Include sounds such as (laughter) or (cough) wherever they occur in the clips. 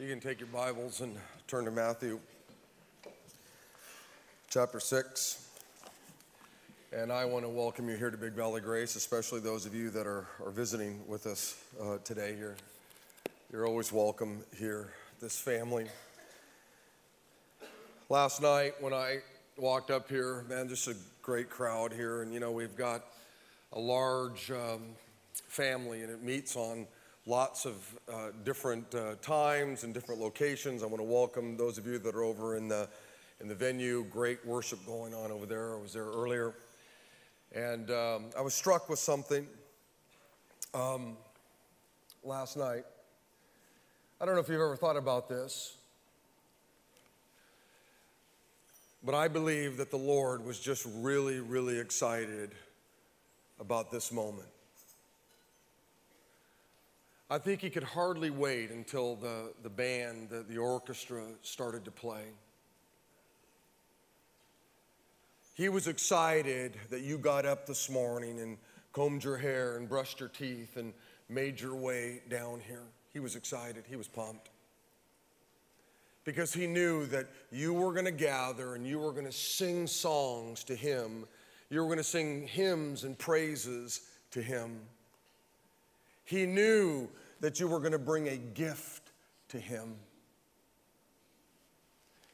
You can take your Bibles and turn to Matthew chapter 6. And I want to welcome you here to Big Valley Grace, especially those of you that are, are visiting with us uh, today here. You're always welcome here, this family. Last night when I walked up here, man, just a great crowd here. And you know, we've got a large um, family and it meets on lots of uh, different uh, times and different locations. I want to welcome those of you that are over in the, in the venue. Great worship going on over there. I was there earlier. And um, I was struck with something um, last night. I don't know if you've ever thought about this, but I believe that the Lord was just really, really excited about this moment. I think he could hardly wait until the, the band, the, the orchestra started to play. He was excited that you got up this morning and combed your hair and brushed your teeth and made your way down here. He was excited, he was pumped. Because he knew that you were going to gather and you were going to sing songs to him. You were going to sing hymns and praises to him. He knew that you were going to bring a gift to him.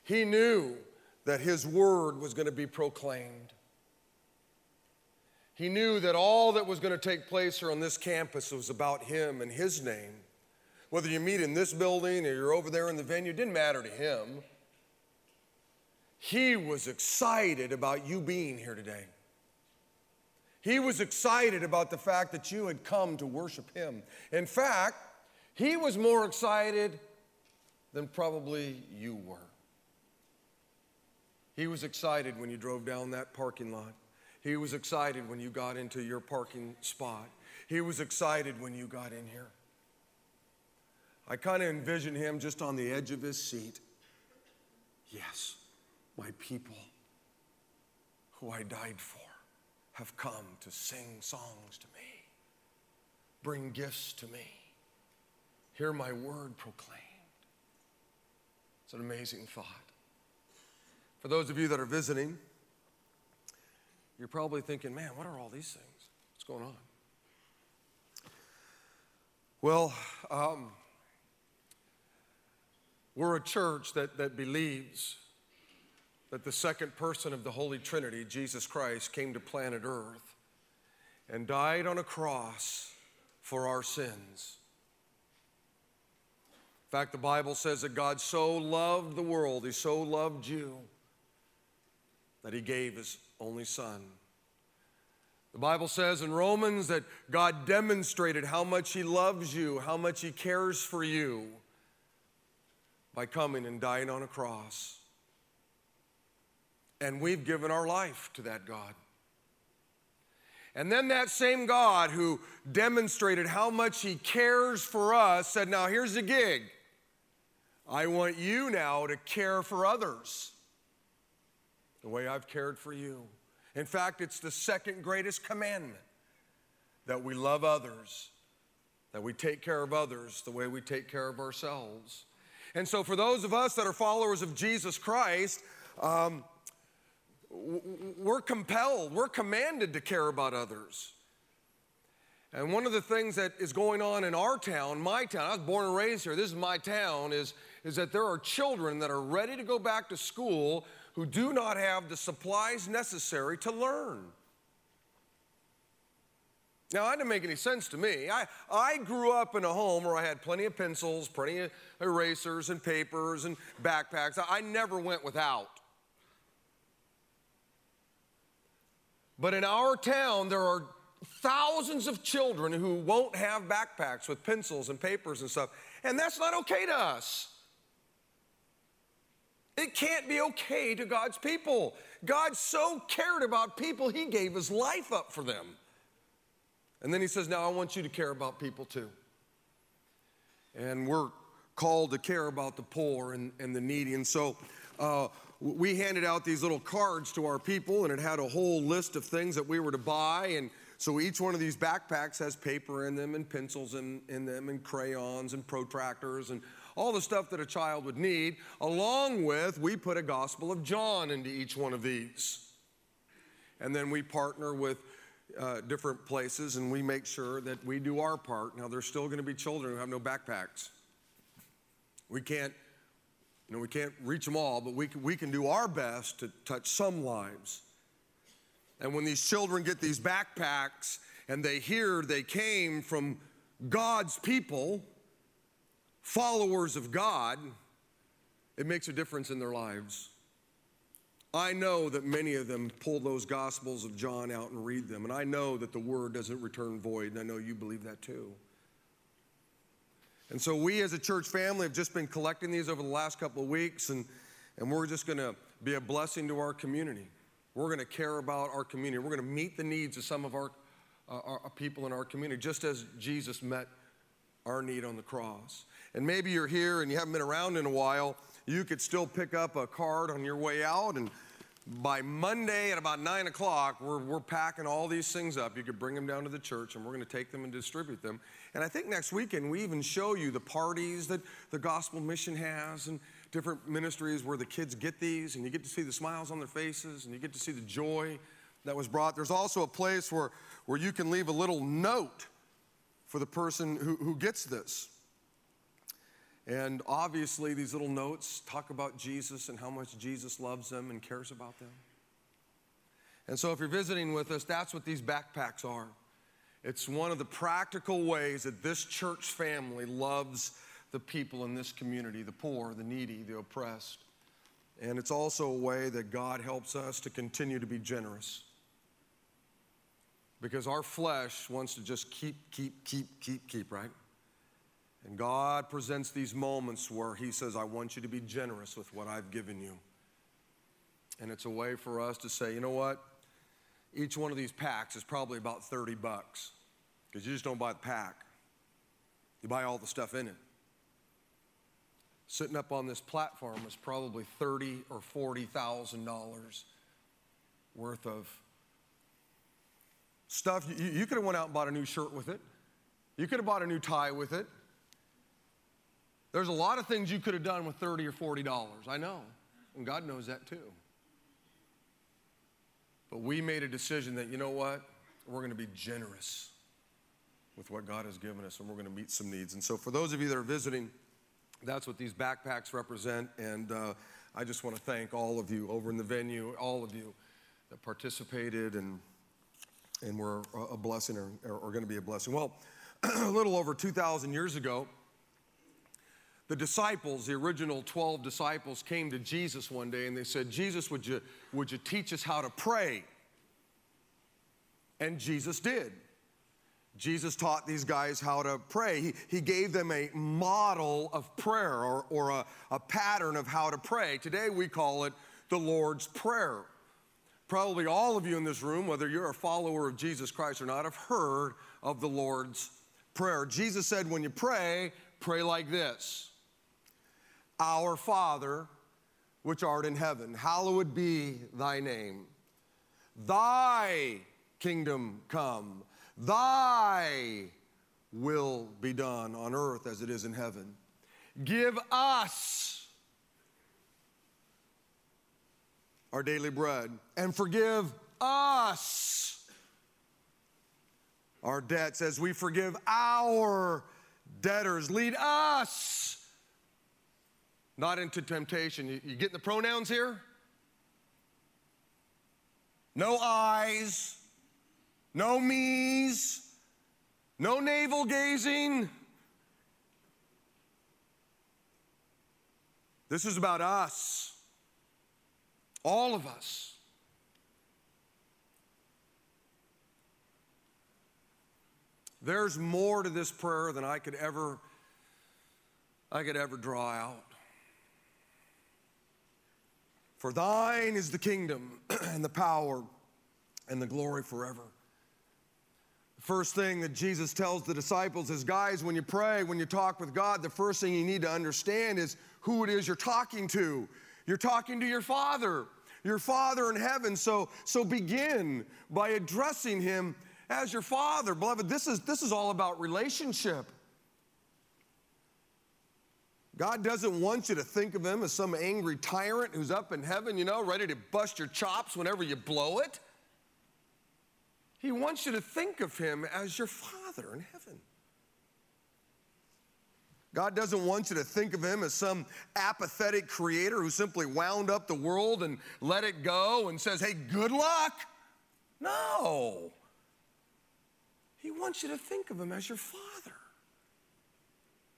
He knew that his word was going to be proclaimed. He knew that all that was going to take place here on this campus was about him and his name. Whether you meet in this building or you're over there in the venue, didn't matter to him. He was excited about you being here today. He was excited about the fact that you had come to worship him. In fact, he was more excited than probably you were. He was excited when you drove down that parking lot. He was excited when you got into your parking spot. He was excited when you got in here. I kind of envision him just on the edge of his seat. Yes, my people who I died for have come to sing songs to me, bring gifts to me, hear my word proclaimed. It's an amazing thought. For those of you that are visiting, you're probably thinking, man, what are all these things? What's going on? Well, um, we're a church that, that believes that the second person of the Holy Trinity, Jesus Christ, came to planet Earth and died on a cross for our sins. In fact, the Bible says that God so loved the world, He so loved you, that He gave His only Son. The Bible says in Romans that God demonstrated how much He loves you, how much He cares for you by coming and dying on a cross. And we've given our life to that God. And then that same God who demonstrated how much He cares for us said, Now here's the gig. I want you now to care for others the way I've cared for you. In fact, it's the second greatest commandment that we love others, that we take care of others the way we take care of ourselves. And so, for those of us that are followers of Jesus Christ, um, we're compelled, we're commanded to care about others. And one of the things that is going on in our town, my town, I was born and raised here, this is my town, is, is that there are children that are ready to go back to school who do not have the supplies necessary to learn. Now, that didn't make any sense to me. I, I grew up in a home where I had plenty of pencils, plenty of erasers and papers and backpacks. I, I never went without. But in our town, there are thousands of children who won't have backpacks with pencils and papers and stuff. And that's not okay to us. It can't be okay to God's people. God so cared about people, He gave His life up for them. And then he says, Now I want you to care about people too. And we're called to care about the poor and, and the needy. And so uh, we handed out these little cards to our people, and it had a whole list of things that we were to buy. And so each one of these backpacks has paper in them, and pencils in, in them, and crayons, and protractors, and all the stuff that a child would need, along with we put a Gospel of John into each one of these. And then we partner with uh, different places and we make sure that we do our part. Now, there's still going to be children who have no backpacks. We can't, know, we can't reach them all, but we can, we can do our best to touch some lives. And when these children get these backpacks and they hear they came from God's people, followers of God, it makes a difference in their lives. I know that many of them pull those Gospels of John out and read them, and I know that the Word doesn't return void, and I know you believe that too. And so, we as a church family have just been collecting these over the last couple of weeks, and, and we're just going to be a blessing to our community. We're going to care about our community. We're going to meet the needs of some of our, uh, our people in our community, just as Jesus met our need on the cross. And maybe you're here and you haven't been around in a while. You could still pick up a card on your way out and by Monday at about 9 o'clock, we're, we're packing all these things up. You could bring them down to the church and we're going to take them and distribute them. And I think next weekend we even show you the parties that the Gospel Mission has and different ministries where the kids get these and you get to see the smiles on their faces and you get to see the joy that was brought. There's also a place where, where you can leave a little note for the person who, who gets this. And obviously, these little notes talk about Jesus and how much Jesus loves them and cares about them. And so, if you're visiting with us, that's what these backpacks are. It's one of the practical ways that this church family loves the people in this community the poor, the needy, the oppressed. And it's also a way that God helps us to continue to be generous. Because our flesh wants to just keep, keep, keep, keep, keep, right? And God presents these moments where He says, I want you to be generous with what I've given you. And it's a way for us to say, you know what? Each one of these packs is probably about 30 bucks because you just don't buy the pack, you buy all the stuff in it. Sitting up on this platform is probably thirty or forty thousand dollars worth of stuff. You, you could have went out and bought a new shirt with it. You could have bought a new tie with it. There's a lot of things you could have done with 30 or 40 dollars. I know. And God knows that too. But we made a decision that, you know what? We're going to be generous with what God has given us and we're going to meet some needs. And so, for those of you that are visiting, that's what these backpacks represent. And uh, I just want to thank all of you over in the venue, all of you that participated and, and were a blessing or, or going to be a blessing. Well, (clears throat) a little over 2,000 years ago, the disciples, the original 12 disciples, came to Jesus one day and they said, Jesus, would you, would you teach us how to pray? And Jesus did. Jesus taught these guys how to pray. He, he gave them a model of prayer or, or a, a pattern of how to pray. Today we call it the Lord's Prayer. Probably all of you in this room, whether you're a follower of Jesus Christ or not, have heard of the Lord's Prayer. Jesus said, when you pray, pray like this our Father, which art in heaven, hallowed be thy name. Thy kingdom come, thy will be done on earth as it is in heaven. Give us our daily bread and forgive us our debts as we forgive our debtors. Lead us not into temptation. You, you getting the pronouns here? No eyes, no me's, no navel gazing. This is about us, all of us. There's more to this prayer than I could ever I could ever draw out. For thine is the kingdom (clears throat) and the power and the glory forever. The first thing that Jesus tells the disciples is guys, when you pray, when you talk with God, the first thing you need to understand is who it is you're talking to. You're talking to your Father, your Father in heaven. So, so begin by addressing Him as your Father. Beloved, this is, this is all about relationship. God doesn't want you to think of him as some angry tyrant who's up in heaven, you know, ready to bust your chops whenever you blow it. He wants you to think of him as your Father in heaven. God doesn't want you to think of him as some apathetic creator who simply wound up the world and let it go and says, hey, good luck. No. He wants you to think of him as your Father,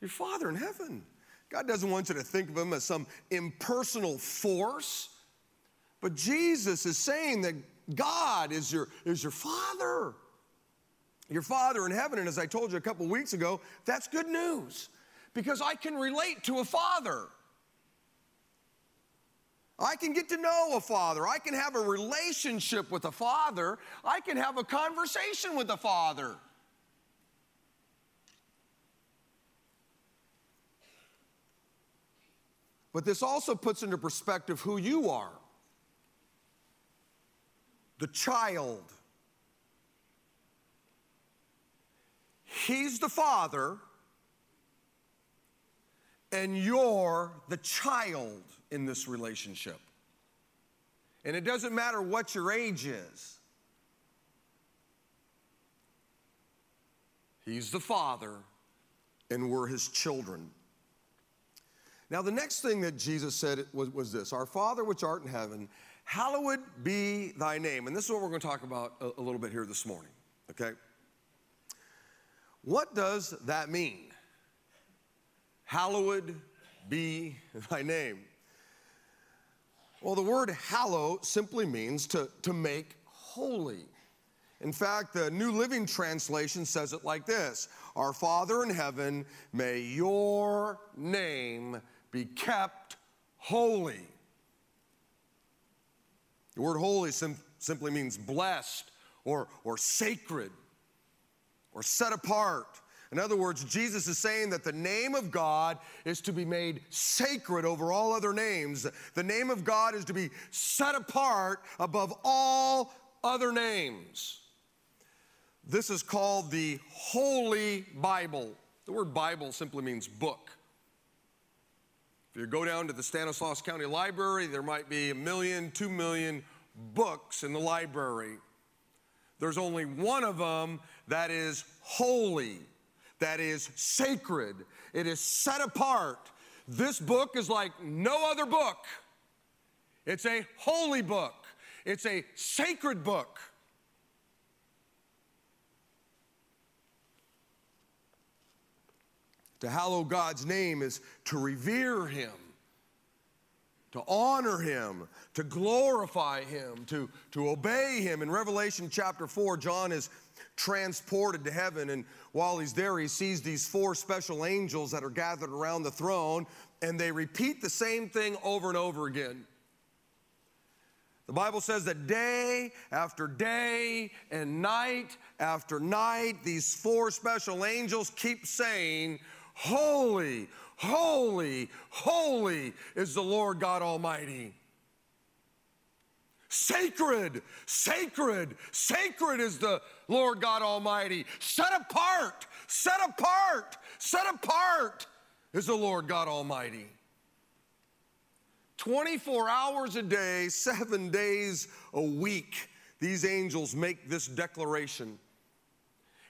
your Father in heaven. God doesn't want you to think of him as some impersonal force, but Jesus is saying that God is your, is your Father. Your Father in heaven. And as I told you a couple weeks ago, that's good news because I can relate to a father. I can get to know a father. I can have a relationship with a father. I can have a conversation with a father. But this also puts into perspective who you are the child. He's the father, and you're the child in this relationship. And it doesn't matter what your age is, He's the father, and we're his children. Now, the next thing that Jesus said was, was this Our Father which art in heaven, hallowed be thy name. And this is what we're going to talk about a, a little bit here this morning, okay? What does that mean? Hallowed be thy name. Well, the word hallow simply means to, to make holy. In fact, the New Living Translation says it like this Our Father in heaven, may your name be kept holy. The word holy sim- simply means blessed or, or sacred or set apart. In other words, Jesus is saying that the name of God is to be made sacred over all other names. The name of God is to be set apart above all other names. This is called the Holy Bible. The word Bible simply means book. If you go down to the Stanislaus County Library, there might be a million, two million books in the library. There's only one of them that is holy, that is sacred, it is set apart. This book is like no other book. It's a holy book, it's a sacred book. To hallow God's name is to revere Him, to honor Him, to glorify Him, to, to obey Him. In Revelation chapter 4, John is transported to heaven, and while he's there, he sees these four special angels that are gathered around the throne, and they repeat the same thing over and over again. The Bible says that day after day and night after night, these four special angels keep saying, Holy, holy, holy is the Lord God Almighty. Sacred, sacred, sacred is the Lord God Almighty. Set apart, set apart, set apart is the Lord God Almighty. 24 hours a day, seven days a week, these angels make this declaration.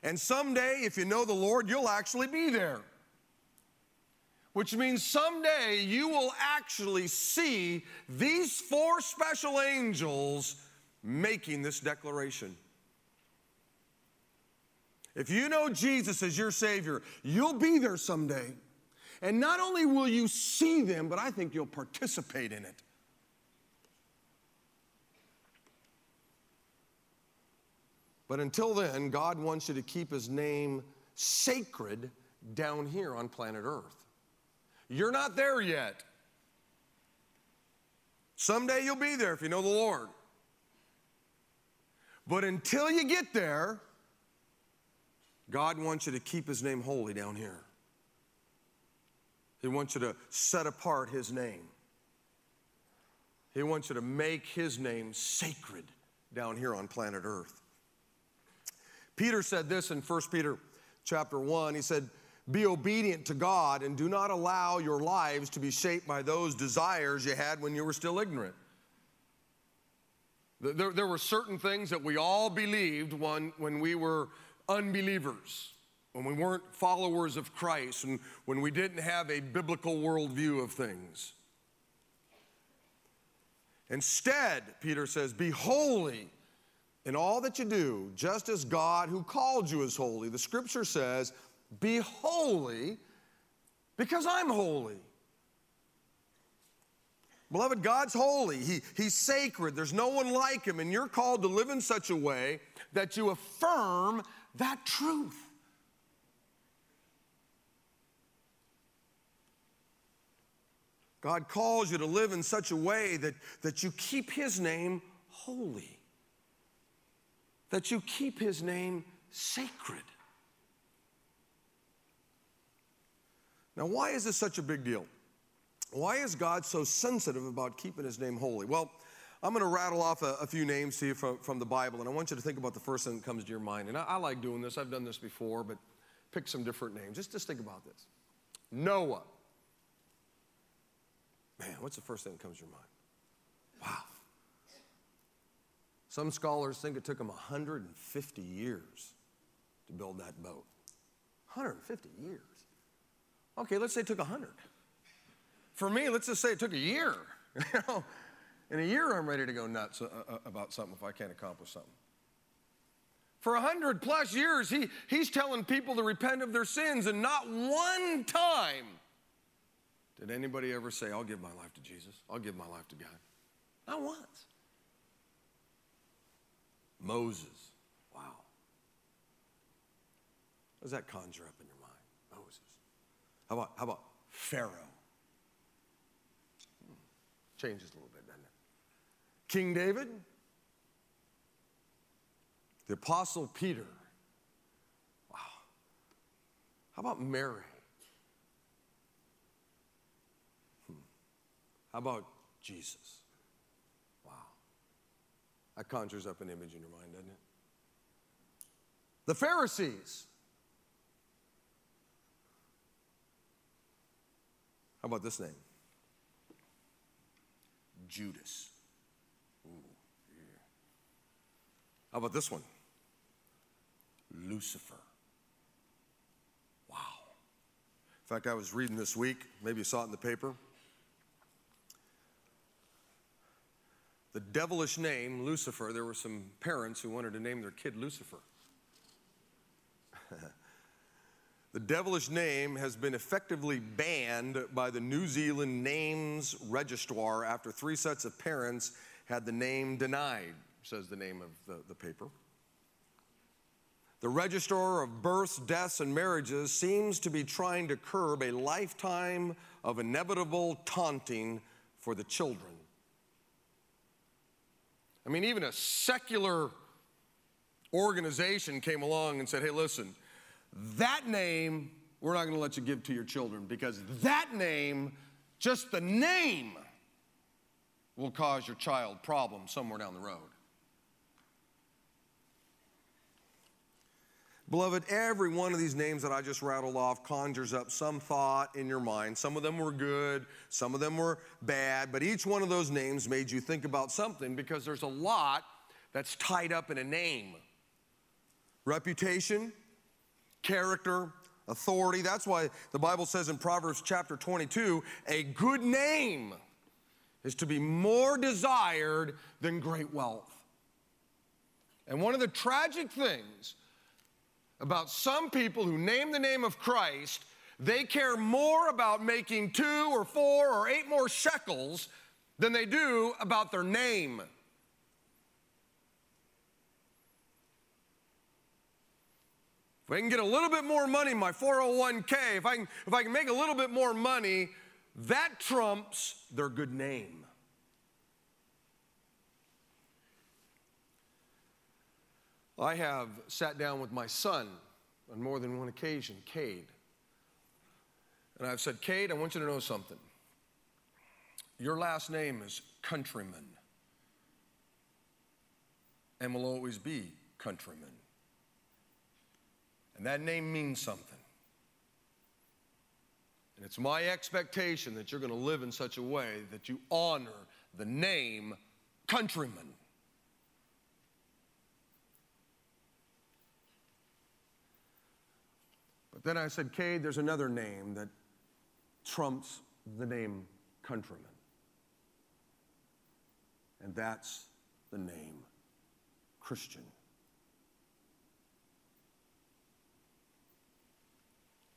And someday, if you know the Lord, you'll actually be there which means someday you will actually see these four special angels making this declaration. If you know Jesus as your Savior, you'll be there someday. And not only will you see them, but I think you'll participate in it. But until then, God wants you to keep His name sacred down here on planet Earth. You're not there yet. Someday you'll be there if you know the Lord. But until you get there, God wants you to keep His name holy down here. He wants you to set apart His name. He wants you to make His name sacred down here on planet Earth. Peter said this in 1 Peter chapter 1. He said, Be obedient to God and do not allow your lives to be shaped by those desires you had when you were still ignorant. There, there were certain things that we all believed when, when we were unbelievers, when we weren't followers of Christ, and when we didn't have a biblical worldview of things. Instead, Peter says, be holy in all that you do, just as God who called you is holy. The scripture says, be holy because I'm holy. Beloved, God's holy. He, he's sacred. There's no one like him. And you're called to live in such a way that you affirm that truth. God calls you to live in such a way that, that you keep his name holy, that you keep his name sacred. Now, why is this such a big deal? Why is God so sensitive about keeping his name holy? Well, I'm going to rattle off a, a, few names to you from, from the Bible, and I want you to think about the first thing that comes to your mind. And I, I like doing this, I've done this before, but pick some different names. Just, just think about this Noah. Man, what's the first thing that comes to your mind? Wow. Some scholars think it took him 150 years to build that boat. 150 years. Okay, let's say it took 100. For me, let's just say it took a year. (laughs) You know, in a year, I'm ready to go nuts uh, uh, about something if I can't accomplish something. For a hundred plus years, he, he's telling people to repent of their sins, and not one time did anybody ever say, I'll give my life to Jesus, I'll give my life to God. Not once. Moses, wow. What does that conjure up in your. How about, how about Pharaoh? Changes a little bit, doesn't it? King David, the Apostle Peter. Wow. How about Mary? Hmm. How about Jesus? Wow. That conjures up an image in your mind, doesn't it? The Pharisees. How about this name? Judas. Ooh, yeah. How about this one? Lucifer. Wow. In fact, I was reading this week, maybe you saw it in the paper. The devilish name, Lucifer, there were some parents who wanted to name their kid Lucifer. (laughs) The devilish name has been effectively banned by the New Zealand Names Registrar after three sets of parents had the name denied, says the name of the, the paper. The Registrar of Births, Deaths, and Marriages seems to be trying to curb a lifetime of inevitable taunting for the children. I mean, even a secular organization came along and said, hey, listen, that name, we're not going to let you give to your children because that name, just the name, will cause your child problems somewhere down the road. Beloved, every one of these names that I just rattled off conjures up some thought in your mind. Some of them were good, some of them were bad, but each one of those names made you think about something because there's a lot that's tied up in a name. Reputation, character, authority. That's why the Bible says in Proverbs chapter 22 a good name is to be more desired than great wealth. And one of the tragic things about some people who name the name of Christ, they care more about making two or four or eight more shekels than they do about their name. If I can get a little bit more money in my 401k, if I can, if I can make a little bit more money, that trumps their good name. I have sat down with my son on more than one occasion, Cade. And I've said, Cade, I want you to know something. Your last name is Countryman and will always be Countryman. And that name means something. And it's my expectation that you're going to live in such a way that you honor the name countryman. But then I said, Cade, there's another name that trumps the name countryman. And that's the name Christian.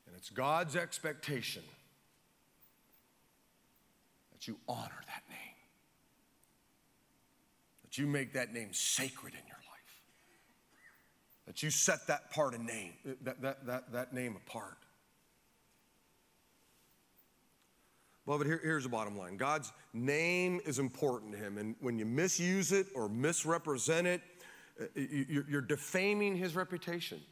And it's God's expectation that you honor that name, that you make that name sacred in your life, that you set that part of name, that, that, that, that name apart. Beloved, here, here's the bottom line God's name is important to Him, and when you misuse it or misrepresent it, uh, you're defaming His reputation.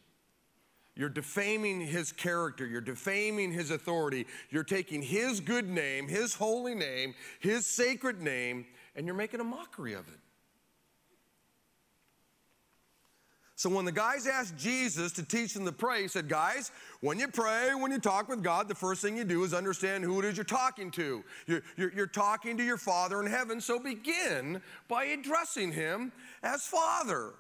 You're defaming his character. You're defaming his authority. You're taking his good name, his holy name, his sacred name, and you're making a mockery of it. So when the guys asked Jesus to teach them to pray, he said, Guys, when you pray, when you talk with God, the first thing you do is understand who it is you're talking to. You're, you're, you're talking to your Father in heaven, so begin by addressing him as Father.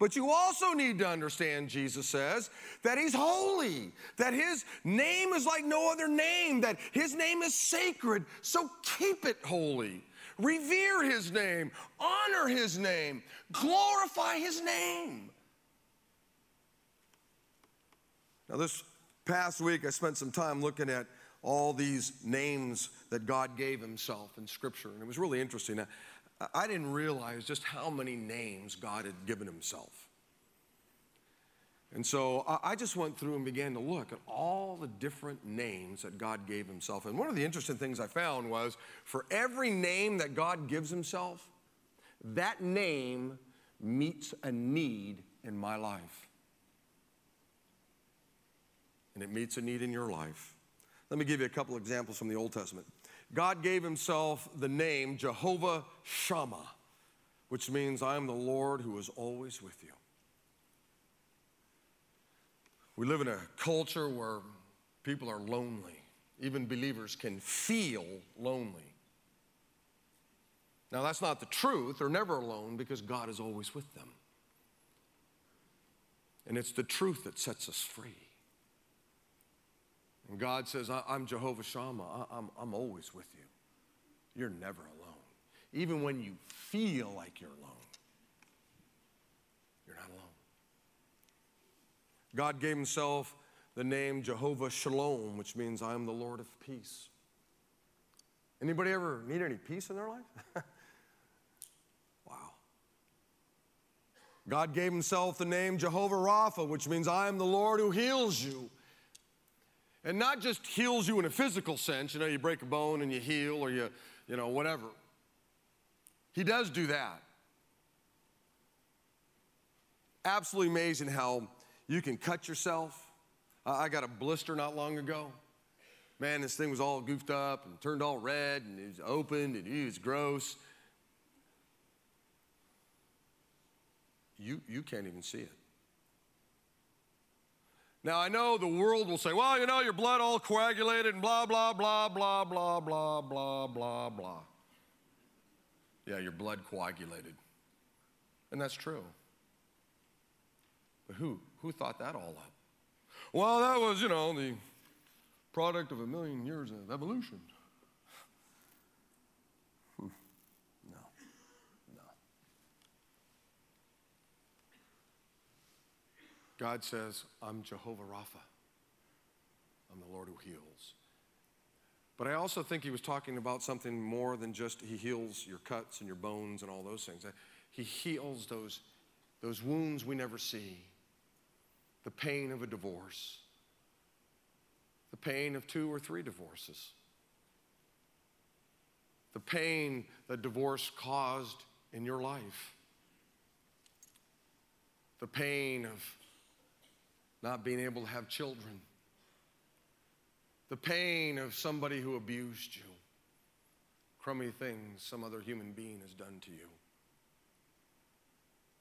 But you also need to understand, Jesus says, that He's holy, that His name is like no other name, that His name is sacred, so keep it holy. Revere His name, honor His name, glorify His name. Now, this past week, I spent some time looking at all these names that God gave Himself in Scripture, and it was really interesting. I didn't realize just how many names God had given himself. And so I just went through and began to look at all the different names that God gave himself. And one of the interesting things I found was for every name that God gives himself, that name meets a need in my life. And it meets a need in your life. Let me give you a couple examples from the Old Testament. God gave himself the name Jehovah Shammah, which means I am the Lord who is always with you. We live in a culture where people are lonely. Even believers can feel lonely. Now, that's not the truth. They're never alone because God is always with them. And it's the truth that sets us free. And God says, I'm Jehovah Shammah. I'm, I'm always with you. You're never alone. Even when you feel like you're alone, you're not alone. God gave himself the name Jehovah Shalom, which means I'm the Lord of peace. Anybody ever need any peace in their life? (laughs) wow. God gave himself the name Jehovah Rapha, which means I am the Lord who heals you. And not just heals you in a physical sense, you know, you break a bone and you heal or you, you know, whatever. He does do that. Absolutely amazing how you can cut yourself. I got a blister not long ago. Man, this thing was all goofed up and turned all red and it was opened and it was gross. You, you can't even see it. Now, I know the world will say, well, you know, your blood all coagulated and blah, blah, blah, blah, blah, blah, blah, blah, blah. Yeah, your blood coagulated. And that's true. But who? Who thought that all up? Well, that was, you know, the product of a million years of evolution. Hmm. No, no. God says, I'm Jehovah Rapha. I'm the Lord who heals. But I also think he was talking about something more than just he heals your cuts and your bones and all those things. He heals those, those wounds we never see the pain of a divorce, the pain of two or three divorces, the pain that divorce caused in your life, the pain of not being able to have children, the pain of somebody who abused you, crummy things some other human being has done to you.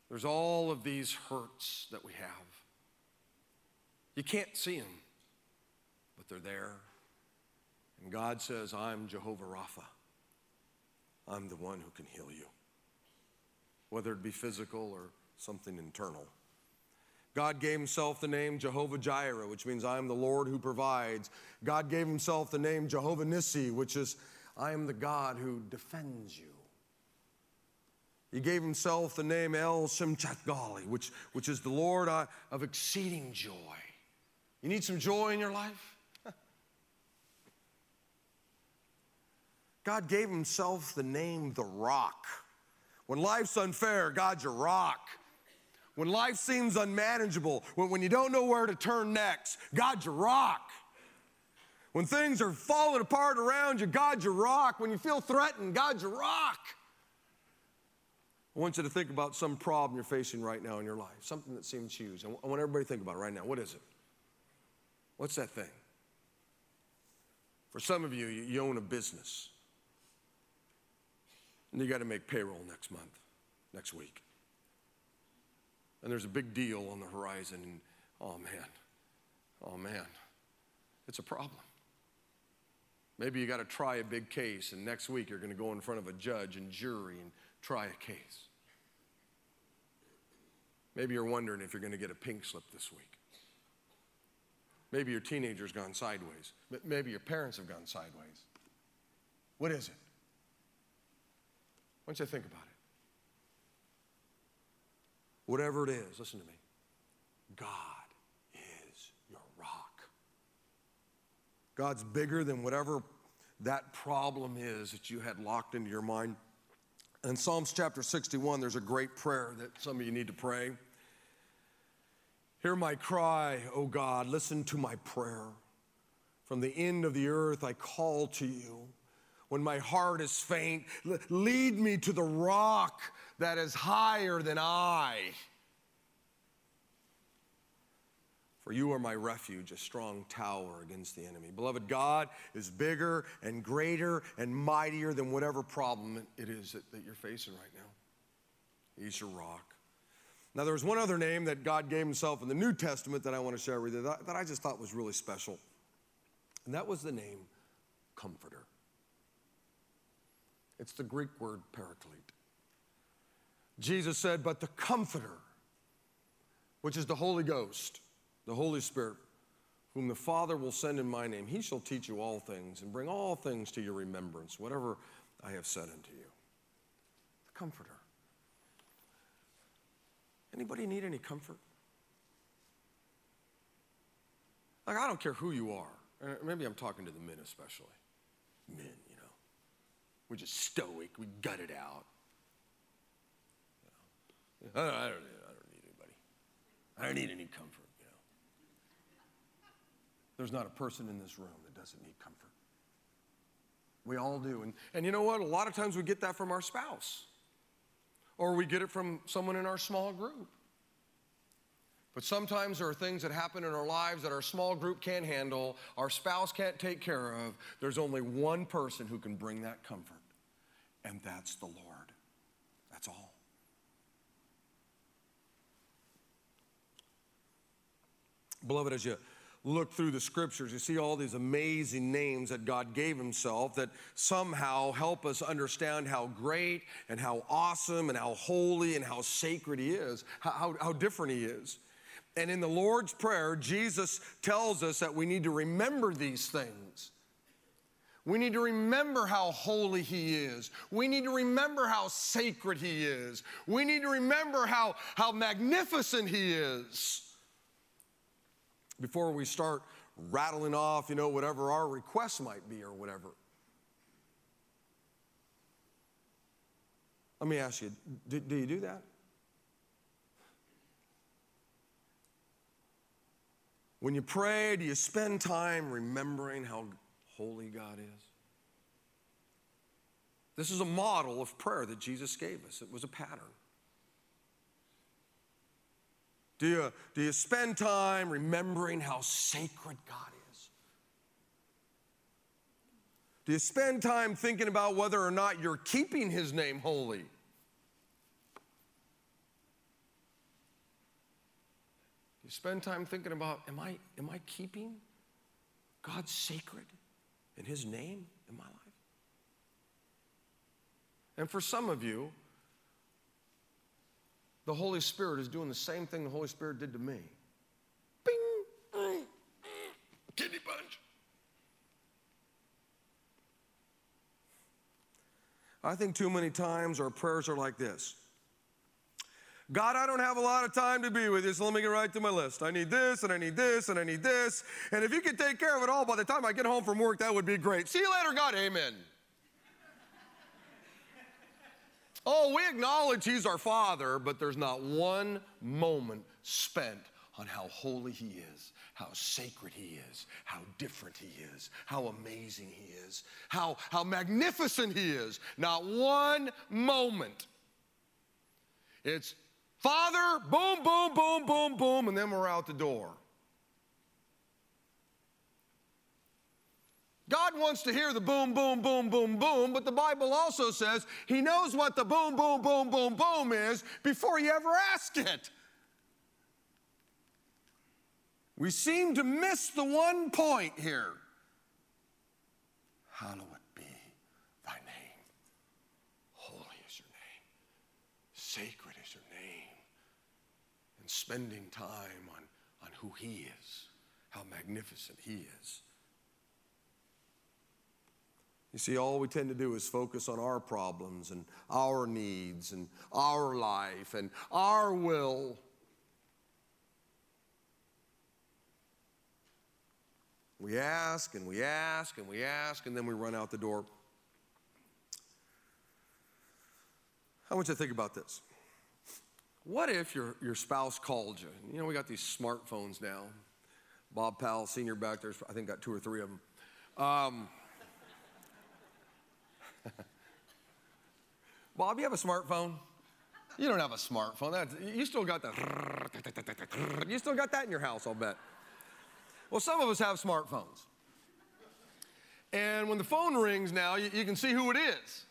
There's all of these hurts that we have. You can't see them, but they're there And God says, I'm Jehovah Rapha. I'm the one who can heal you, whether it be physical or something internal. God gave himself the name Jehovah Jireh, which means I am the Lord who provides. God gave himself the name Jehovah Nissi, which is I am the God who defends you. He gave himself the name El Simchath Gili, which, which is the Lord uh, of exceeding joy. You need some joy in your life? (laughs) God gave himself the name the rock. When life's unfair, God's your rock. When life seems unmanageable, when, when you don't know where to turn next, God's your rock. When things are falling apart around you, God's your rock. When you feel threatened, God's your rock. I want you to think about some problem you're facing right now in your life, something that seems huge. I want everybody to think about it right now. What is it? What's that thing? For some of you, you own a business. And you got to make payroll next month, next week. And there's a big deal on the horizon, and oh man, oh man, it's a problem. Maybe you got to try a big case, and next week you're going to go in front of a judge and jury and try a case. Maybe you're wondering if you're going to get a pink slip this week. Maybe your teenager's gone sideways. Maybe your parents have gone sideways. What is it? Why don't you think about it? Whatever it is, listen to me. God is your rock. God's bigger than whatever that problem is that you had locked into your mind. In Psalms chapter 61, there's a great prayer that some of you need to pray. Hear my cry, O God, listen to my prayer. From the end of the earth, I call to you. When my heart is faint, lead me to the rock that is higher than I. For you are my refuge, a strong tower against the enemy. Beloved, God is bigger and greater and mightier than whatever problem it is that, that you're facing right now. He's your rock. Now, there's one other name that God gave himself in the New Testament that I want to share with you that, that I just thought was really special. And that was the name Comforter. It's the Greek word paraclete. Jesus said, But the Comforter, which is the Holy Ghost, the Holy Spirit, whom the Father will send in my name, he shall teach you all things and bring all things to your remembrance, whatever I have said unto you. The Comforter. Anybody need any comfort? Like, I don't care who you are. Uh, maybe I'm talking to the men especially. Men. We're just stoic, we gut it out. You know. I, don't, I, don't, I don't need anybody. I don't need any comfort. There's not a person in this room that doesn't need comfort. We all do. And, and you know what? A lot of times we get that from our spouse, or we get it from someone in our small group. But sometimes there are things that happen in our lives that our small group can't handle, our spouse can't take care of. There's only one person who can bring that comfort, and that's the Lord. That's all. Beloved, as you look through the scriptures, you see all these amazing names that God gave Himself that somehow help us understand how great and how awesome and how holy and how sacred He is, how, how different He is. And in the Lord's Prayer, Jesus tells us that we need to remember these things. We need to remember how holy He is. We need to remember how sacred He is. We need to remember how, how magnificent He is before we start rattling off, you know, whatever our requests might be or whatever. Let me ask you do, do you do that? When you pray, do you spend time remembering how holy God is? This is a model of prayer that Jesus gave us, it was a pattern. Do you, do you spend time remembering how sacred God is? Do you spend time thinking about whether or not you're keeping His name holy? Do you spend time thinking about, am I, am I keeping God sacred? In His name in my life? And for some of you, the Holy Spirit is doing the same thing the Holy Spirit did to me. Bing! Kidney punch. I think too many times our prayers are like this God, I don't have a lot of time to be with you, so let me get right to my list. I need this, and I need this, and I need this. And if you could take care of it all by the time I get home from work, that would be great. See you later, God. Amen. oh, we acknowledge He's our Father, but there's not one moment spent on how holy He is, how sacred He is, how different He is, how amazing He is, how, how magnificent He is. Not one moment. It's Father, boom, boom, boom, boom, boom, and then we're out the door. God wants to hear the boom, boom, boom, boom, boom, but the Bible also says He knows what the boom, boom, boom, boom, boom is before you ever ask it. We seem to miss the one point here. Hallowed be thy name. Holy is your name. Sacred spending time on, on who He is, how magnificent He is. You see, all we tend to do is focus on our problems and our needs and our life and our will. We ask and we ask and we ask, and then we run out the door. I want you to think about this. What if your, your spouse called you? You know, we got these smartphones now. Bob Powell, senior back there, I think got two or three of them. Um, (laughs) Bob, you have a smartphone? You don't have a smartphone. That, you still got that. (laughs) You still got that in your house, I'll bet. Well, some of us have smartphones. And when the phone rings now, you, you can see who it is.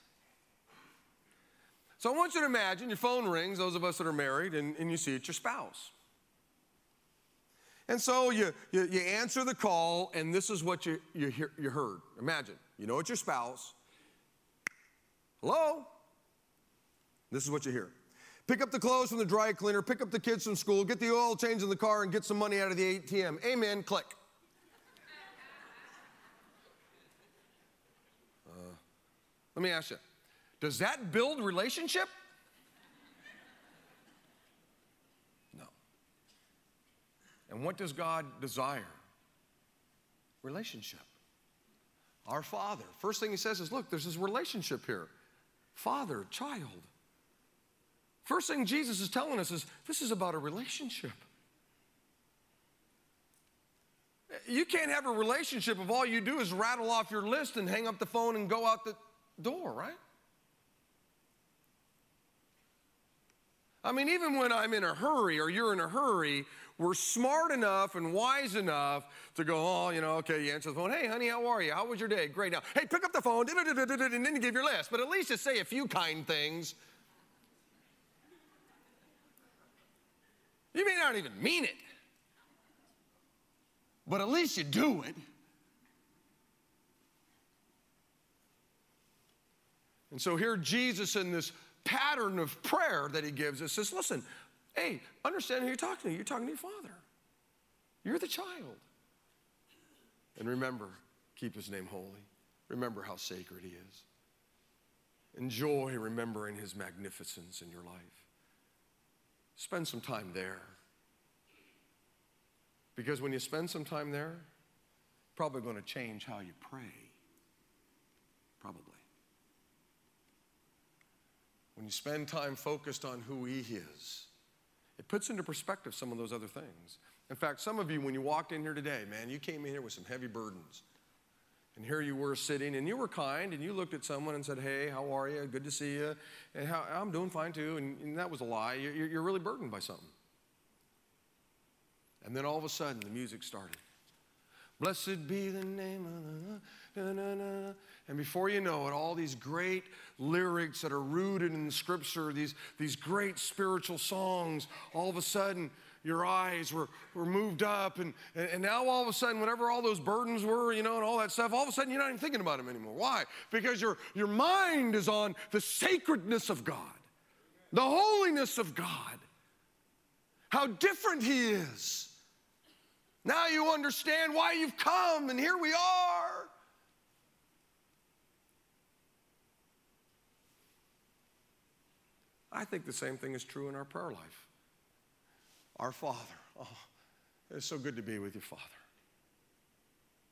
So I want you to imagine your phone rings, those of us that are married, and, and you see it's your spouse. And so you, you, you, answer the call, and this is what you, you, hear, you heard. Imagine, you know it's your spouse. Hello? This is what you hear. Pick up the clothes from the dry cleaner, pick up the kids from school, get the oil change in the car, and get some money out of the ATM. Amen, click. Uh, let me ask you does that build relationship? No. And what does God desire? Relationship. Our Father. First thing He says is look, there's this relationship here father, child. First thing Jesus is telling us is this is about a relationship. You can't have a relationship if all you do is rattle off your list and hang up the phone and go out the door, right? I mean, even when I'm in a hurry or you're in a hurry, we're smart enough and wise enough to go, oh, you know, okay, you answer the phone. Hey, honey, how are you? How was your day? Great. Now, hey, pick up the phone, and then you give your list. But at least just say a few kind things. You may not even mean it, but at least you do it. And so here Jesus in this pattern of prayer that he gives us says, listen, hey, understand who you're talking to. You're talking to your father. You're the child. And remember, keep his name holy. Remember how sacred he is. Enjoy remembering his magnificence in your life. Spend some time there. Because when you spend some time there, probably going to change how you pray. Probably. When you spend time focused on who He is, it puts into perspective some of those other things. In fact, some of you, when you walked in here today, man, you came in here with some heavy burdens. And here you were sitting, and you were kind, and you looked at someone and said, Hey, how are you? Good to see you. And how, I'm doing fine too. And, and that was a lie. You're, you're really burdened by something. And then all of a sudden, the music started. Blessed be the name of the. And before you know it, all these great lyrics that are rooted in the scripture, these, these great spiritual songs, all of a sudden, your eyes were, were moved up. And, and now all of a sudden, whatever all those burdens were, you know, and all that stuff, all of a sudden you're not even thinking about them anymore. Why? Because your, your mind is on the sacredness of God, the holiness of God, how different He is. Now you understand why you've come, and here we are. I think the same thing is true in our prayer life. Our Father, oh, it's so good to be with you, Father.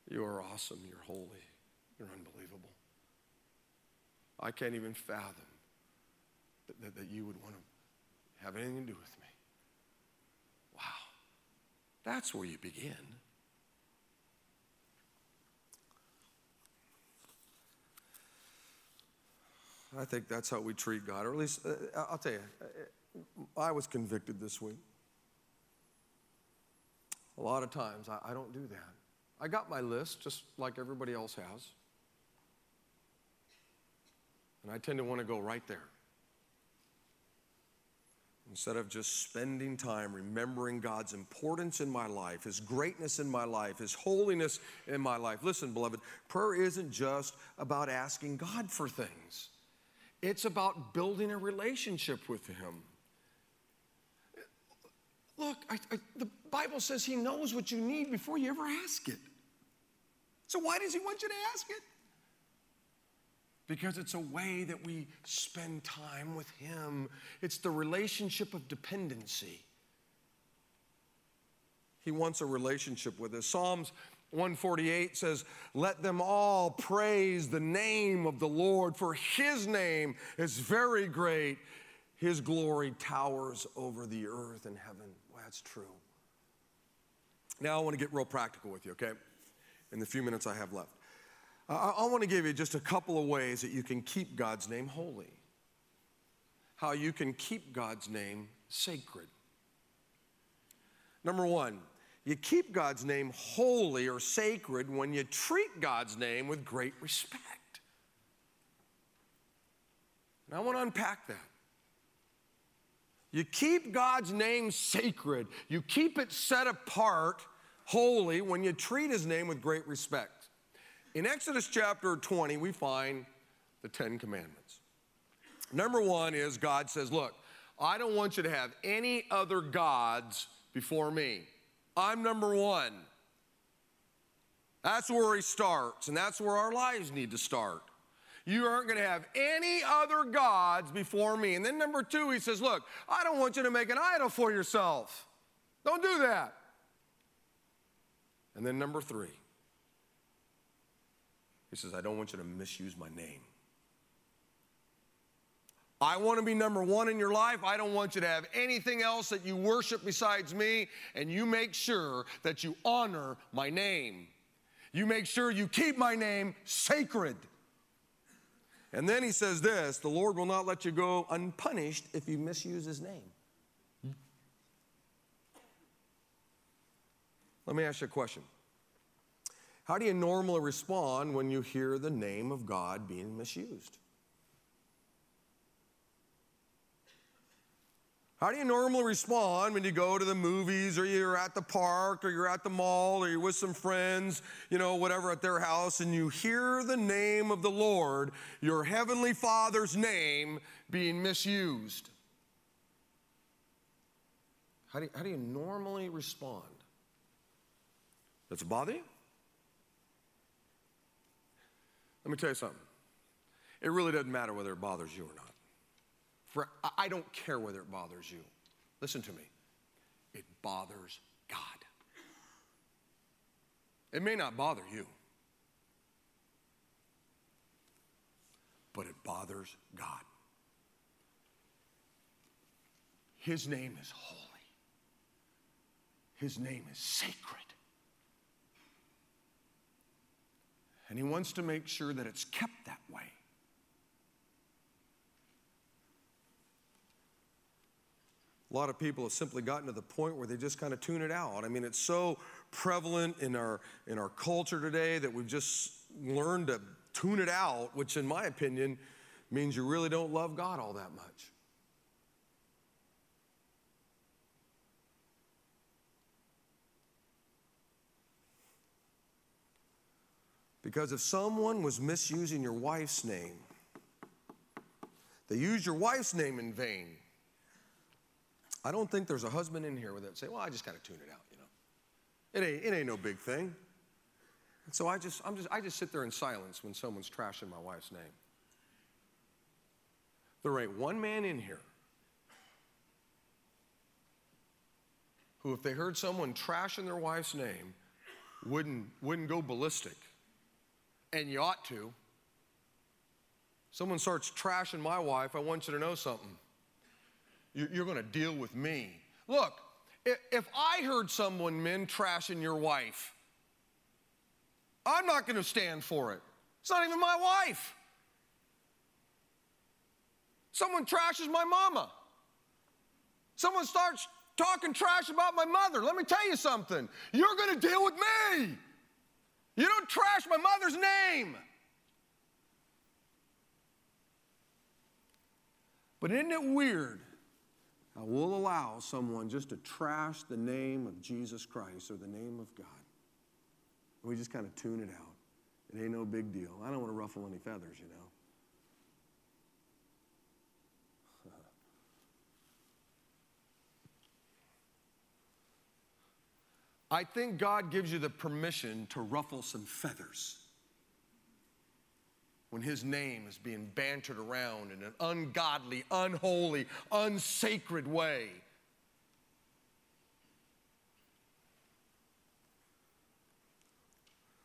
You are awesome, you're holy, you're unbelievable. I can't even fathom that, that, that you would want to have anything to do with me. Wow. That's where you begin. I think that's how we treat God, or at least, uh, I'll tell you, uh, I was convicted this week. A lot of times I, I don't do that. I got my list just like everybody else has. And I tend to want to go right there. Instead of just spending time remembering God's importance in my life, His greatness in my life, His holiness in my life. Listen, beloved, prayer isn't just about asking God for things, it's about building a relationship with Him. Look, I, I, the Bible says He knows what you need before you ever ask it. So, why does He want you to ask it? because it's a way that we spend time with Him. It's the relationship of dependency. He wants a relationship with us. Psalms 148 says, Let them all praise the name of the Lord, for His name is very great. His glory towers over the earth and heaven. Well, that's true. Now I want to get real practical with you, okay? In the few minutes I have left. I, I want to give you just a couple of ways that you can keep God's name holy, how you can keep God's name sacred. Number one, you keep God's name holy or sacred when you treat God's name with great respect. And I want to unpack that. You keep God's name sacred, you keep it set apart, holy, when you treat his name with great respect. In Exodus chapter 20, we find the Ten Commandments. Number one is God says, Look, I don't want you to have any other gods before me. I'm number one. That's where he starts, and that's where our lives need to start. You aren't going to have any other gods before me. And then number two, he says, Look, I don't want you to make an idol for yourself. Don't do that. And then number three, he says, I don't want you to misuse my name. I want to be number one in your life. I don't want you to have anything else that you worship besides me. And you make sure that you honor my name. You make sure you keep my name sacred. And then he says this the Lord will not let you go unpunished if you misuse his name. Let me ask you a question. How do you normally respond when you hear the name of God being misused? How do you normally respond when you go to the movies or you're at the park or you're at the mall or you're with some friends, you know, whatever at their house, and you hear the name of the Lord, your Heavenly Father's name, being misused? How do you, how do you normally respond? Does it bother you? Let me tell you something. It really doesn't matter whether it bothers you or not. For I don't care whether it bothers you. Listen to me. It bothers God. It may not bother you, but it bothers God. His name is holy. His name is sacred. And he wants to make sure that it's kept that way. a lot of people have simply gotten to the point where they just kind of tune it out. I mean, it's so prevalent in our in our culture today that we've just learned to tune it out, which in my opinion means you really don't love God all that much. Because if someone was misusing your wife's name, they use your wife's name in vain I don't think there's a husband in here with that say, "Well, I just got to tune it out," you know. It ain't, it ain't no big thing. And so I just, I'm just, I just sit there in silence when someone's trashing my wife's name. There ain't one man in here who, if they heard someone trashing their wife's name, wouldn't, wouldn't go ballistic. And you ought to. Someone starts trashing my wife, I want you to know something. You're going to deal with me. Look, if I heard someone, men, trashing your wife, I'm not going to stand for it. It's not even my wife. Someone trashes my mama. Someone starts talking trash about my mother. Let me tell you something. You're going to deal with me. You don't trash my mother's name. But isn't it weird how we'll allow someone just to trash the name of Jesus Christ or the name of God? And We just kind of tune it out. It ain't no big deal. I don't want to ruffle any feathers, you know. (laughs) I think God gives you the permission to ruffle some feathers when His name is being bantered around in an ungodly, unholy, unsacred way.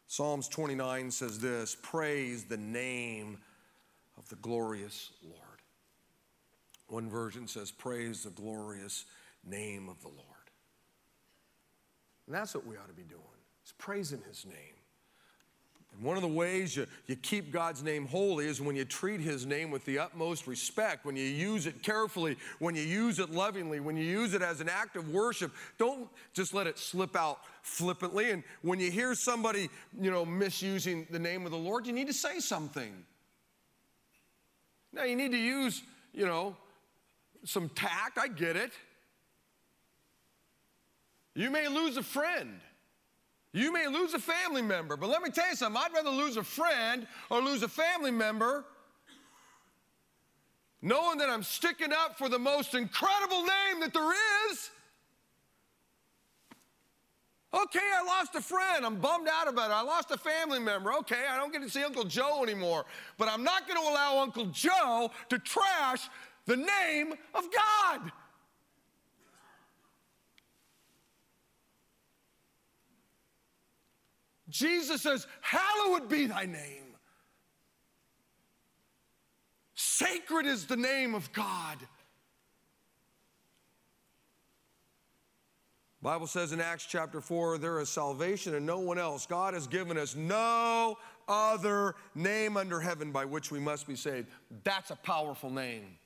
Psalms 29 says this Praise the name of the glorious Lord. One version says, Praise the glorious name of the Lord. And that's what we ought to be doing, is praising his name. And one of the ways you, you keep God's name holy is when you treat his name with the utmost respect, when you use it carefully, when you use it lovingly, when you use it as an act of worship. Don't just let it slip out flippantly. And when you hear somebody, you know, misusing the name of the Lord, you need to say something. Now, you need to use, you know, some tact. I get it. You may lose a friend. You may lose a family member, but let me tell you something. I'd rather lose a friend or lose a family member knowing that I'm sticking up for the most incredible name that there is. Okay, I lost a friend. I'm bummed out about it. I lost a family member. Okay, I don't get to see Uncle Joe anymore. But I'm not going to allow Uncle Joe to trash the name of God. Jesus says, Hallowed be thy name. Sacred is the name of God. Bible says in Acts chapter 4, there is salvation and no one else. God has given us no other name under heaven by which we must be saved. That's a powerful name.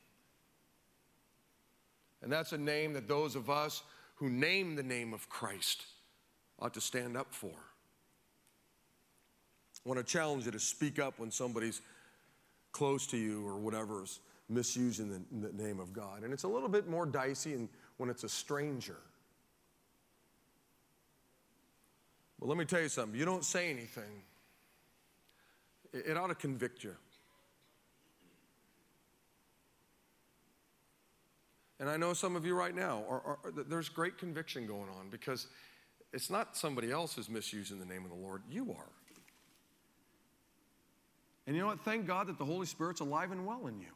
And that's a name that those of us who name the name of Christ ought to stand up for. I want to challenge you to speak up when somebody's close to you or whatever is misusing the, the name of God. And it's a little bit more dicey when it's a stranger. But let me tell you something you don't say anything, it, it ought to convict you. And I know some of you right now, are, are, there's great conviction going on because it's not somebody else who's misusing the name of the Lord, you are. And you know what? Thank God that the Holy Spirit's alive and well in you.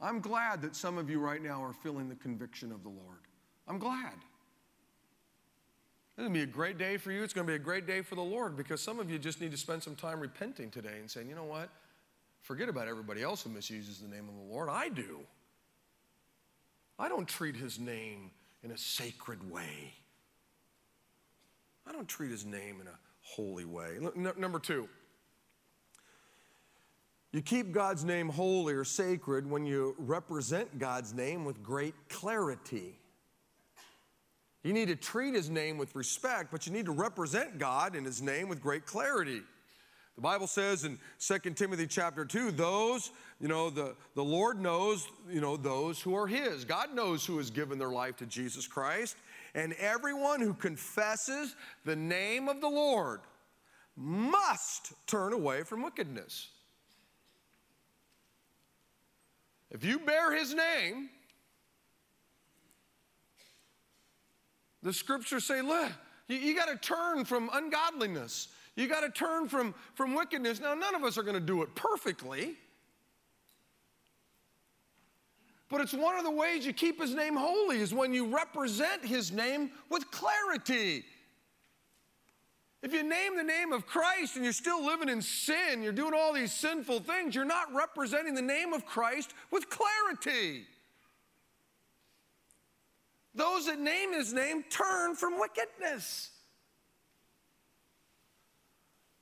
I'm glad that some of you right now are feeling the conviction of the Lord. I'm glad. It's going to be a great day for you. It's going to be a great day for the Lord because some of you just need to spend some time repenting today and saying, you know what? Forget about everybody else who misuses the name of the Lord. I do. I don't treat his name in a sacred way. I don't treat his name in a holy way. number two, you keep God's name holy or sacred when you represent God's name with great clarity. You need to treat his name with respect, but you need to represent God in his name with great clarity. The Bible says in 2 Timothy chapter 2, those, you know, the, the Lord knows, you know, those who are his. God knows who has given their life to Jesus Christ. And everyone who confesses the name of the Lord must turn away from wickedness. If you bear his name, the scriptures say, look, you, you got to turn from ungodliness. You got to turn from, from wickedness. Now, none of us are going to do it perfectly. But it's one of the ways you keep his name holy is when you represent his name with clarity. If you name the name of Christ and you're still living in sin, you're doing all these sinful things, you're not representing the name of Christ with clarity. Those that name his name turn from wickedness.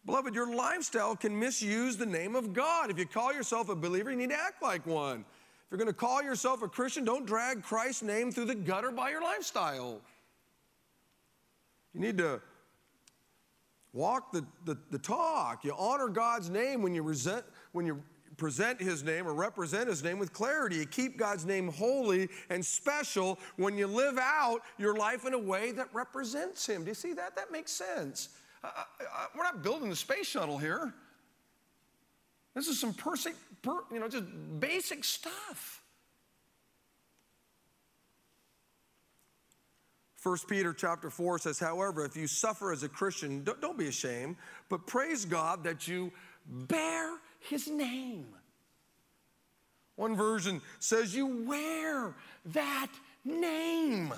Beloved, your lifestyle can misuse the name of God. If you call yourself a believer, you need to act like one. If you're going to call yourself a Christian, don't drag Christ's name through the gutter by your lifestyle. You need to walk the, the, the talk. You honor God's name when you, resent, when you present his name or represent his name with clarity. You keep God's name holy and special when you live out your life in a way that represents him. Do you see that? That makes sense. Uh, uh, we're not building the space shuttle here. This is some person, per, you know, just basic stuff. 1 Peter chapter 4 says, however, if you suffer as a Christian, don't, don't, be ashamed, but praise God that you bear his name. One version says you wear that name.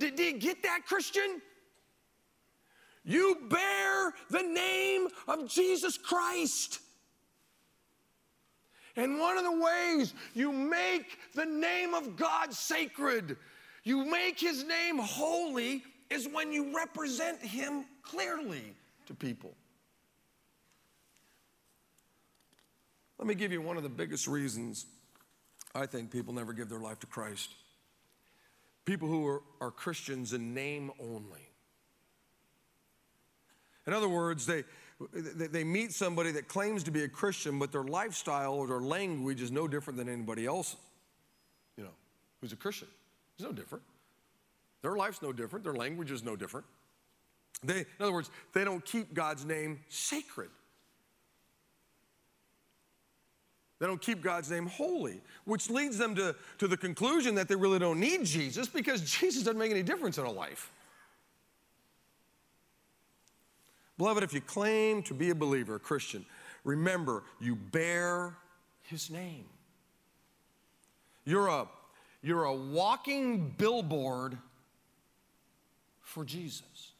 Did, did you get that, Christian? You bear the name of Jesus Christ. And one of the ways you make the name of God sacred, you make his name holy, is when you represent him clearly to people. Let me give you one of the biggest reasons I think people never give their life to Christ. People who are, are Christians in name only. In other words, they, they meet somebody that claims to be a Christian, but their lifestyle or their language is no different than anybody else, you know, who's a Christian. It's no different. Their life's no different. Their language is no different. They, in other words, they don't keep God's name sacred. They don't keep God's name holy, which leads them to, to the conclusion that they really don't need Jesus because (laughs) Jesus doesn't make any difference in a life. Beloved, if you claim to be a believer, a Christian, remember you bear his name. You're a, you're a walking billboard for Jesus.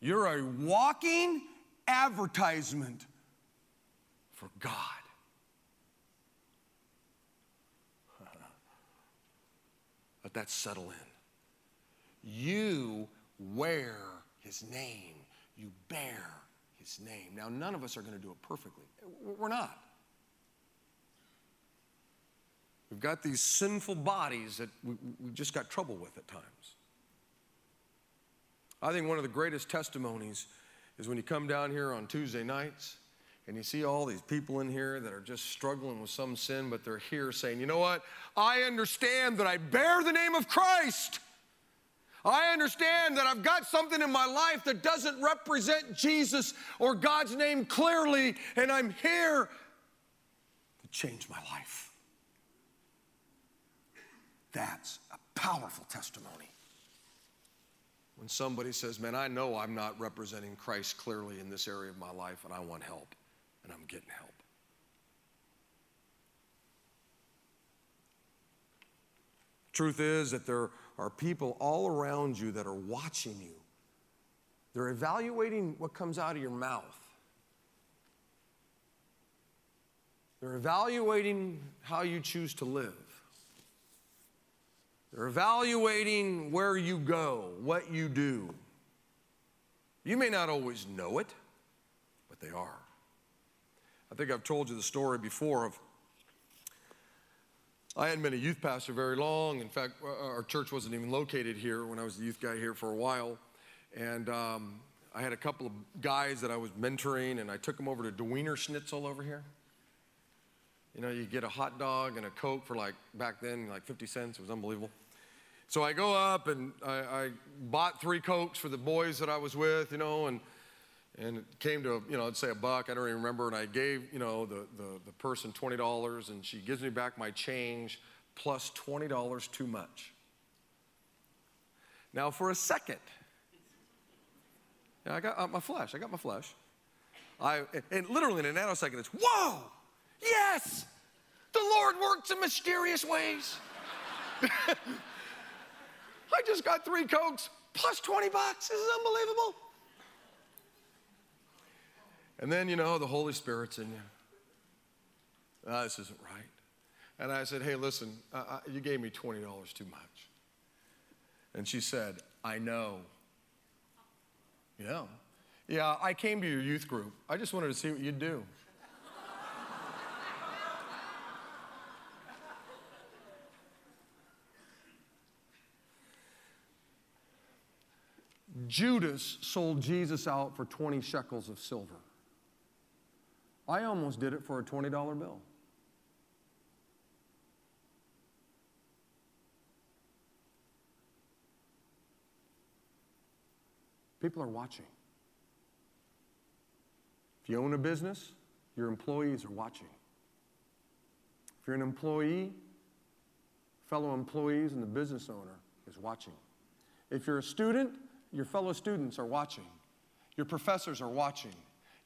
You're a walking advertisement for God. (laughs) Let that settle in. You wear his name. You bear his name. Now, none of us are going to do it perfectly. We're not. We've got these sinful bodies that we, we just got trouble with at times. I think one of the greatest testimonies is when you come down here on Tuesday nights and you see all these people in here that are just struggling with some sin, but they're here saying, you know what? I understand that I bear the name of Christ. I understand that I've got something in my life that doesn't represent Jesus or God's name clearly, and I'm here to change my life. That's a powerful testimony. When somebody says, Man, I know I'm not representing Christ clearly in this area of my life, and I want help, and I'm getting help. Truth is that there are people all around you that are watching you. They're evaluating what comes out of your mouth. They're evaluating how you choose to live. They're evaluating where you go, what you do. You may not always know it, but they are. I think I've told you the story before of I hadn't been a youth pastor very long. In fact, our church wasn't even located here when I was the youth guy here for a while. And um, I had a couple of guys that I was mentoring, and I took them over to Der Wienerschnitzel over here. You know, you get a hot dog and a Coke for like, back then, like 50 cents. It was unbelievable. So I go up and I, I, bought three Cokes for the boys that I was with, you know, and, and it came to, you know, I'd say a buck, I don't even remember. And I gave, you know, the, the, the person $20 and she gives me back my change plus $20 too much. Now, for a second, yeah, I got uh, my flesh, I got my flesh. I, and literally in a nanosecond, it's, whoa, yes, the Lord works in mysterious ways. (laughs) I just got three Cokes plus 20 bucks. This is unbelievable. And then, you know, the Holy Spirit's in you. Oh, this isn't right. And I said, hey, listen, uh, you gave me $20 too much. And she said, I know. Yeah. Yeah, I came to your youth group. I just wanted to see what you'd do. Judas sold Jesus out for 20 shekels of silver. I almost did it for a $20 bill. People are watching. If you own a business, your employees are watching. If you're an employee, fellow employees and the business owner is watching. If you're a student, your fellow students are watching. Your professors are watching.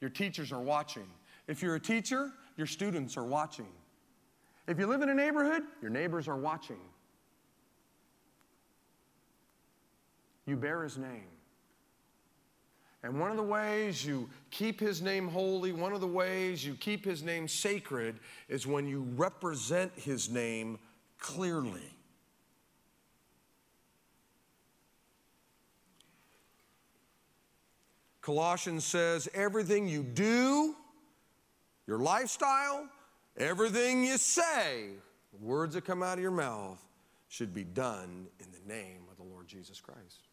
Your teachers are watching. If you're a teacher, your students are watching. If you live in a neighborhood, your neighbors are watching. You bear his name. And one of the ways you keep his name holy, one of the ways you keep his name sacred is when you represent his name clearly. Colossians says, everything you do, your lifestyle, everything you say, words that come out of your mouth, should be done in the name of the Lord Jesus Christ.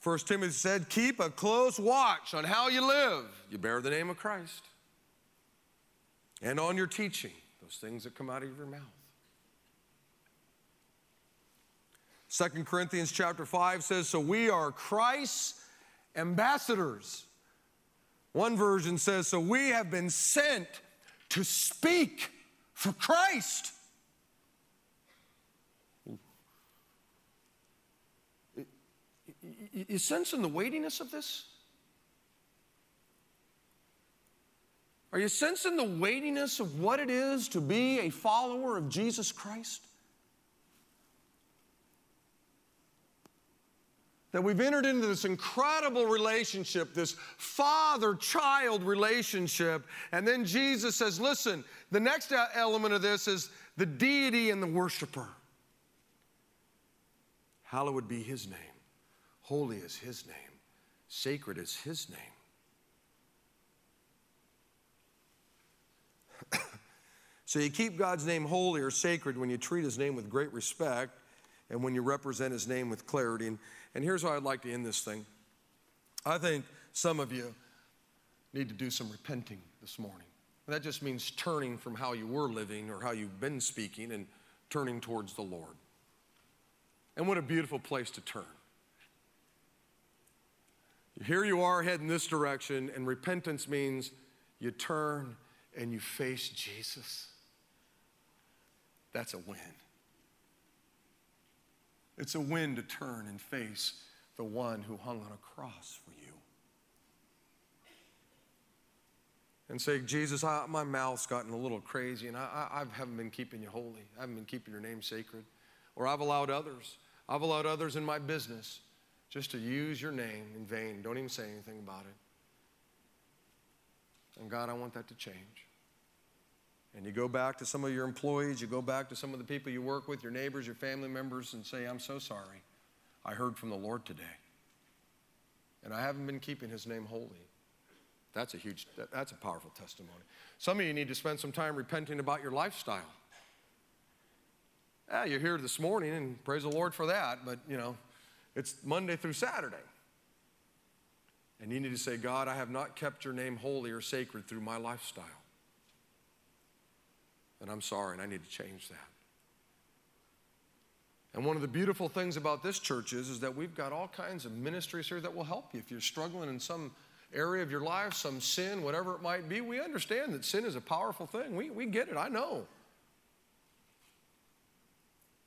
First Timothy said, keep a close watch on how you live. You bear the name of Christ. And on your teaching, those things that come out of your mouth. 2 Corinthians chapter 5 says, So we are Christ's ambassadors. One version says, So we have been sent to speak for Christ. You sensing the weightiness of this? Are you sensing the weightiness of what it is to be a follower of Jesus Christ? That we've entered into this incredible relationship, this father child relationship. And then Jesus says, listen, the next element of this is the deity and the worshiper. Hallowed be his name, holy is his name, sacred is his name. (coughs) so you keep God's name holy or sacred when you treat his name with great respect and when you represent his name with clarity. And, and here's how I'd like to end this thing. I think some of you need to do some repenting this morning. And that just means turning from how you were living or how you've been speaking and turning towards the Lord. And what a beautiful place to turn. Here you are heading this direction, and repentance means you turn and you face Jesus. That's a win. It's a win to turn and face the one who hung on a cross for you. And say, Jesus, I, my mouth's gotten a little crazy and I, I, I haven't been keeping you holy. I haven't been keeping your name sacred. Or I've allowed others, I've allowed others in my business just to use your name in vain. Don't even say anything about it. And God, I want that to change. And you go back to some of your employees, you go back to some of the people you work with, your neighbors, your family members, and say, I'm so sorry. I heard from the Lord today. And I haven't been keeping his name holy. That's a huge, that's a powerful testimony. Some of you need to spend some time repenting about your lifestyle. Yeah, you're here this morning, and praise the Lord for that, but you know, it's Monday through Saturday. And you need to say, God, I have not kept your name holy or sacred through my lifestyle. And I'm sorry, and I need to change that. And one of the beautiful things about this church is, is that we've got all kinds of ministries here that will help you. If you're struggling in some area of your life, some sin, whatever it might be, we understand that sin is a powerful thing. We, we get it, I know.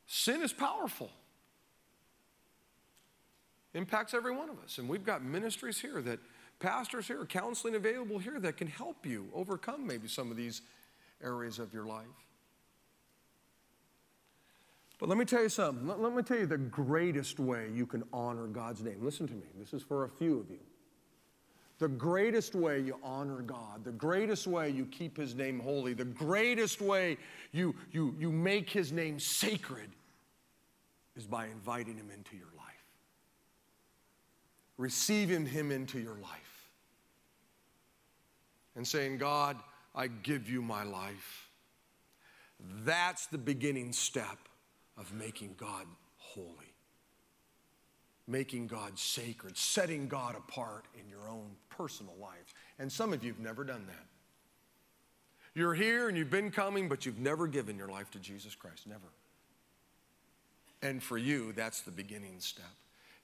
Sin is powerful. Impacts every one of us. And we've got ministries here that, pastors here, counseling available here that can help you overcome maybe some of these areas of your life. But let me tell you something. Let, let, me tell you the greatest way you can honor God's name. Listen to me. This is for a few of you. The greatest way you honor God, the greatest way you keep His name holy, the greatest way you, you, you make His name sacred is by inviting Him into your life. Receiving Him into your life. And saying, God, I give you my life. That's the beginning step of making God holy making God sacred, setting God apart in your own personal life. And some of you have never done that. You're here and you've been coming, but you've never given your life to Jesus Christ. Never. And for you, that's the beginning step.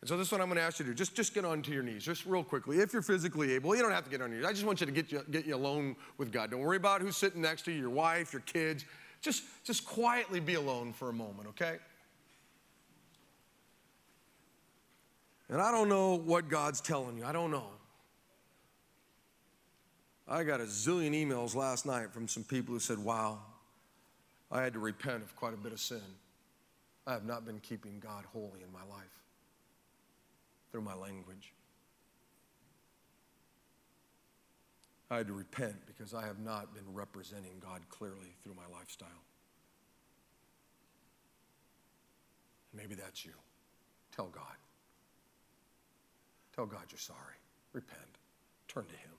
And so this is what I'm going to ask you to do. Just, just get onto your knees, just real quickly. If you're physically able, you don't have to get on your knees. I just want you to get you, get you alone with God. Don't worry about who's sitting next to you, your wife, your kids. Just, just quietly be alone for a moment, okay? And I don't know what God's telling you. I don't know. I got a zillion emails last night from some people who said, Wow, I had to repent of quite a bit of sin. I have not been keeping God holy in my life through my language. I had to repent because I have not been representing God clearly through my lifestyle. Maybe that's you. Tell God. Tell God you're sorry. Repent. Turn to Him.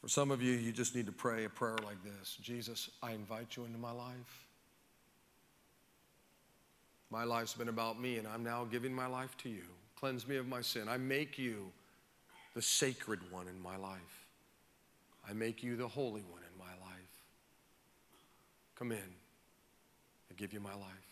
For some of you, you just need to pray a prayer like this Jesus, I invite you into my life. My life's been about me, and I'm now giving my life to you. Cleanse me of my sin. I make you the sacred one in my life. I make you the holy one in my life. Come in. I give you my life.